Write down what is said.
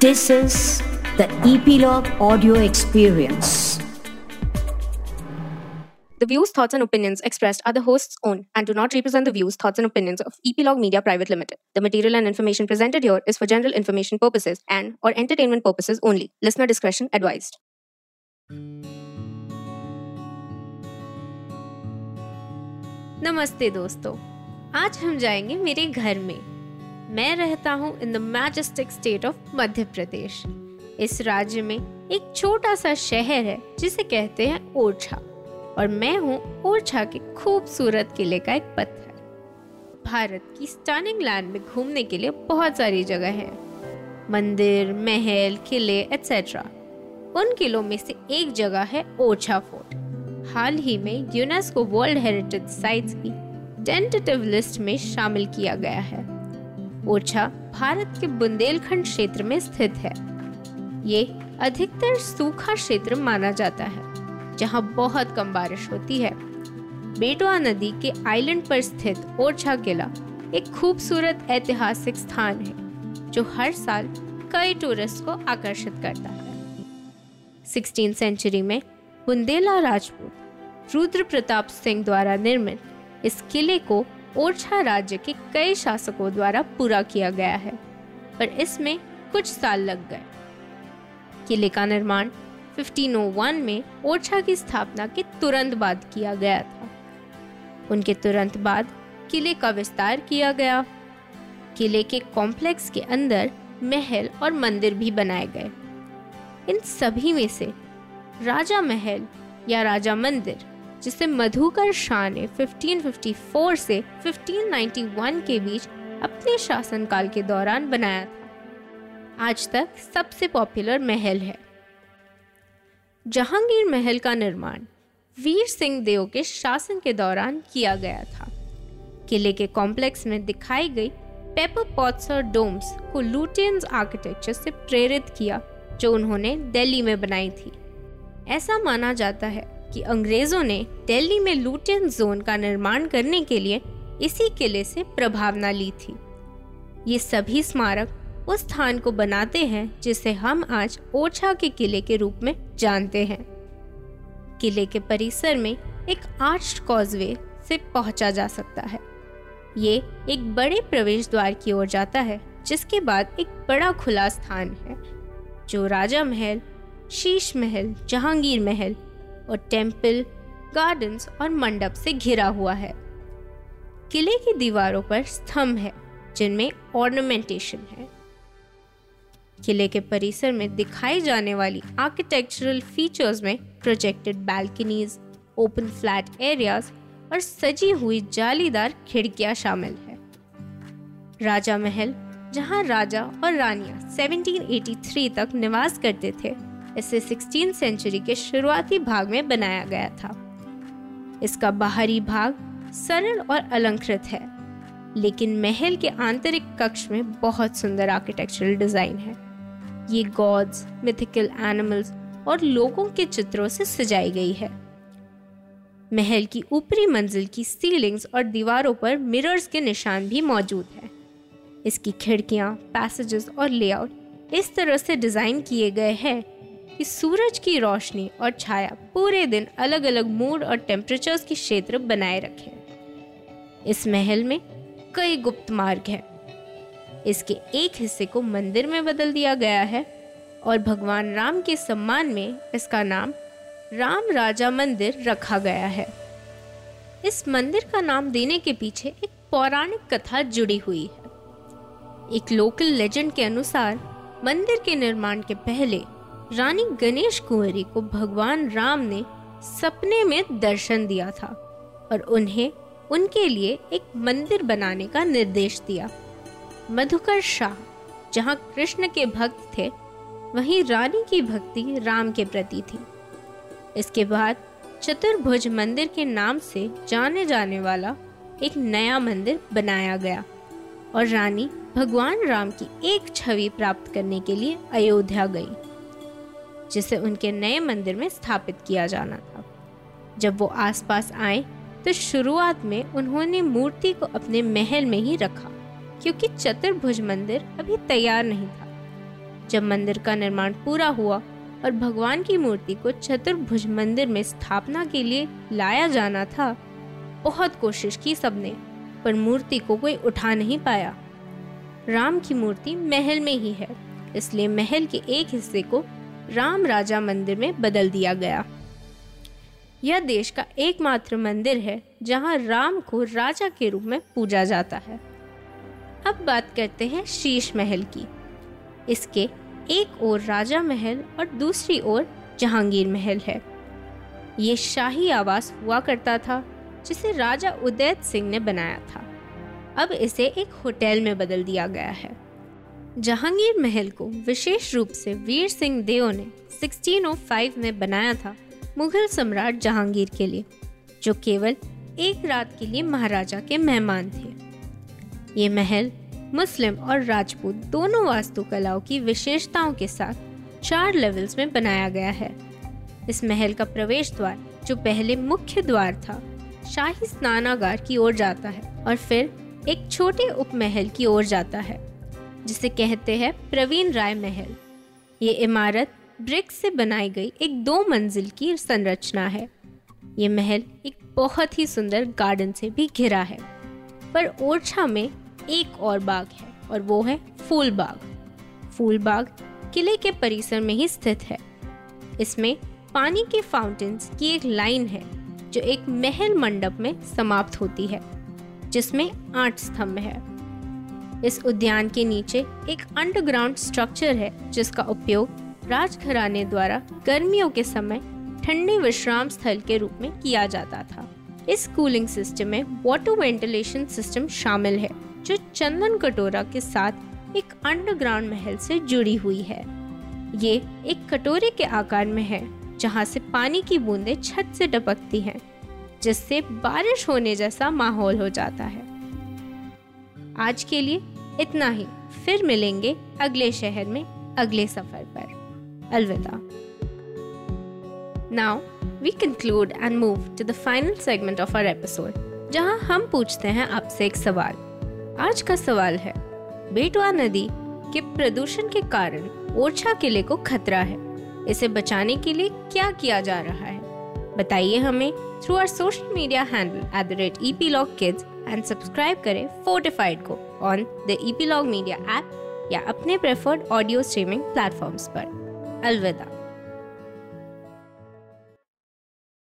This is the Epilogue Audio Experience. The views, thoughts, and opinions expressed are the host's own and do not represent the views, thoughts, and opinions of Epilogue Media Private Limited. The material and information presented here is for general information purposes and or entertainment purposes only. Listener discretion advised. नमस्ते दोस्तों आज हम जाएंगे मेरे घर में मैं रहता हूँ in the majestic state of Madhya Pradesh. इस राज्य में एक छोटा सा शहर है, जिसे कहते हैं ओरछा। और मैं हूँ ओरछा के खूबसूरत किले का एक पत्थर। भारत की स्टनिंग लैंड में घूमने के लिए बहुत सारी जगह है। मंदिर, महल, किले एटसेट्रा उन किलों में से एक जगह है ओरछा फोर्ट। हाल ही में यूनेस्को वर्ल्ड हेरिटेज साइट्स की टेंटेटिव लिस्ट में शामिल किया गया है। ओरछा भारत के बुंदेलखंड क्षेत्र में स्थित है। ये अधिकतर सूखा क्षेत्र माना जाता है, जहाँ बहुत कम बारिश होती है। बेटवा नदी के आइलैंड पर स्थित ओरछा किला एक खूबसूरत ऐतिहासिक स्थान है, जो हर साल कई टूरिस्ट को आकर्षित करता है। 16 सेंचुरी में बुंदेला राजपूत रुद्र प्रताप सिंह द्वारा निर्मित इस किले को ओरछा राज्य के कई शासकों द्वारा पूरा किया गया है, पर इसमें कुछ साल लग गए। किले का निर्माण 1501 में ओरछा की स्थापना के तुरंत बाद किया गया था। उनके तुरंत बाद किले का विस्तार किया गया। किले के कॉम्प्लेक्स के अंदर महल और मंदिर भी बनाए गए। इन सभी में से राजा महल या राजा मंदिर जिसे मधुकर शाह ने 1554 से 1591 के बीच अपने शासनकाल के दौरान बनाया था। आज तक सबसे पॉपुलर महल है। जहांगीर महल का निर्माण वीर सिंह देव के शासन के दौरान किया गया था। किले के कॉम्प्लेक्स में दिखाई गई पेपर पॉट्स और डोम्स को लूटियंस आर्किटेक्चर से प्रेरित किया, जो उन्होंने दिल्ली में बनाई थी। ऐसा माना जाता है कि अंग्रेज़ों ने दिल्ली में लूटियन जोन का निर्माण करने के लिए इसी किले से प्रभावना ली थी। ये सभी स्मारक उस स्थान को बनाते हैं जिसे हम आज ओछा के किले के रूप में जानते हैं। किले के परिसर में एक आर्च कॉजवे से पहुँचा जा सकता है। ये एक बड़े प्रवेश द्वार की ओर जाता है, जिसके बाद एक बड़ा खुला स्थान है, जो राजा महल, शीश महल, जहांगीर महल और टेंपल गार्डन्स और मंडप से घिरा हुआ है। किले की दीवारों पर स्तंभ है, जिनमें ऑर्नामेंटेशन है। किले के परिसर में दिखाई जाने वाली आर्किटेक्चरल फीचर्स में projected balconies open flat areas और सजी हुई जालीदार खिड़कियाँ शामिल है। राजा महल, जहाँ राजा और रानियाँ 1783 तक निवास करते थे इसे 16 सेंचुरी के शुरुआती भाग में बनाया गया था। इसका बाहरी भाग सरल और अलंकृत है लेकिन महल के आंतरिक कक्ष में बहुत सुंदर आर्किटेक्चरल डिज़ाइन है। ये गॉड्स मिथिकल एनिमल्स और लोगों के चित्रों से सजाई गई है। महल की ऊपरी मंजिल की सीलिंग्स और दीवारों पर मिरर्स के निशान भी मौजूद हैं। इसकी खिड़कियाँ, पैसेजेस और लेआउट इस तरह से डिज़ाइन किए गए हैं कि सूरज की रोशनी और छाया पूरे दिन अलग अलग मूड और टेम्परेचर्स की क्षेत्र बनाए रखे। इस महल में कई गुप्त मार्ग हैं। इसके एक हिस्से को मंदिर में बदल दिया गया है और भगवान राम के सम्मान में इसका नाम राम राजा मंदिर रखा गया है। इस मंदिर का नाम देने के पीछे एक पौराणिक कथा जुड़ी हुई है। एक लोकल लेजेंड के अनुसार मंदिर के निर्माण के पहले रानी गणेश कुंवरी को भगवान राम ने सपने में दर्शन दिया था और उन्हें उनके लिए एक मंदिर बनाने का निर्देश दिया। मधुकर शाह, जहाँ कृष्ण के भक्त थे, वहीं रानी की भक्ति राम के प्रति थी। इसके बाद चतुर्भुज मंदिर के नाम से जाने जाने वाला एक नया मंदिर बनाया गया और रानी भगवान राम की एक छवि प्राप्त करने के लिए अयोध्या गई। जिसे उनके नए मंदिर में स्थापित किया जाना था। जब वो आसपास आए तो शुरुआत में उन्होंने मूर्ति को अपने महल में ही रखा, क्योंकि चतुर्भुज मंदिर अभी तैयार नहीं था। जब मंदिर का निर्माण पूरा हुआ और भगवान की मूर्ति को चतुर्भुज मंदिर में स्थापना के लिए लाया जाना था, बहुत कोशिश की सबने, पर मूर्ति को कोई उठा नहीं पाया। राम की मूर्ति महल में ही है, इसलिए महल के एक हिस्से को राम राजा मंदिर में बदल दिया गया। यह देश का एकमात्र मंदिर है, जहाँ राम को राजा के रूप में पूजा जाता है। अब बात करते हैं शीश महल की। इसके एक ओर राजा महल और दूसरी ओर जहांगीर महल है। ये शाही आवास हुआ करता था, जिसे राजा उदैत सिंह ने बनाया था। अब इसे एक होटल में बदल दिया गया है। जहांगीर महल को विशेष रूप से वीर सिंह देव ने 1605 में बनाया था मुगल सम्राट जहांगीर के लिए, जो केवल एक रात के लिए महाराजा के मेहमान थे। ये महल मुस्लिम और राजपूत दोनों वास्तुकलाओं की विशेषताओं के साथ चार लेवल्स में बनाया गया है। इस महल का प्रवेश द्वार, जो पहले मुख्य द्वार था, शाही स्नानागार की ओर जाता है और फिर एक छोटे उपमहल की ओर जाता है। जिसे कहते हैं प्रवीण राय महल। ये इमारत ब्रिक्स से बनाई गई एक दो मंजिल की संरचना है। ये महल एक बहुत ही सुंदर गार्डन से भी घिरा है, पर ओरछा में एक और बाग है, और वो है फूल बाग फूल बाग किले के परिसर में ही स्थित है। इसमें पानी के फाउंटेन्स की एक लाइन है, जो एक महल मंडप में समाप्त होती है, जिसमें आठ स्तंभ है। इस उद्यान के नीचे एक अंडरग्राउंड स्ट्रक्चर है, जिसका उपयोग राजघराने द्वारा गर्मियों के समय ठंडे विश्राम स्थल के रूप में किया जाता था। इस कूलिंग सिस्टम में वाटर वेंटिलेशन सिस्टम शामिल है, जो चंदन कटोरा के साथ एक अंडरग्राउंड महल से जुड़ी हुई है। ये एक कटोरे के आकार में है, जहाँ से पानी की बूंदें छत से टपकती हैं, जिससे बारिश होने जैसा माहौल हो जाता है। आज के लिए इतना ही। फिर मिलेंगे अगले शहर में, अगले सफ़र पर। अलविदा। Now we conclude and move to the final segment of our episode जहाँ हम पूछते हैं आपसे एक सवाल। आज का सवाल है, बेटवा नदी के प्रदूषण के कारण ओरछा किले को खतरा है। इसे बचाने के लिए क्या किया जा रहा है? बताइए हमें through our social media handle at the rate E P log kids and subscribe करें फोर्टिफाइड को on the E P log media app या अपने प्रेफर्ड ऑडियो स्ट्रीमिंग प्लेटफॉर्म्स पर। अलविदा।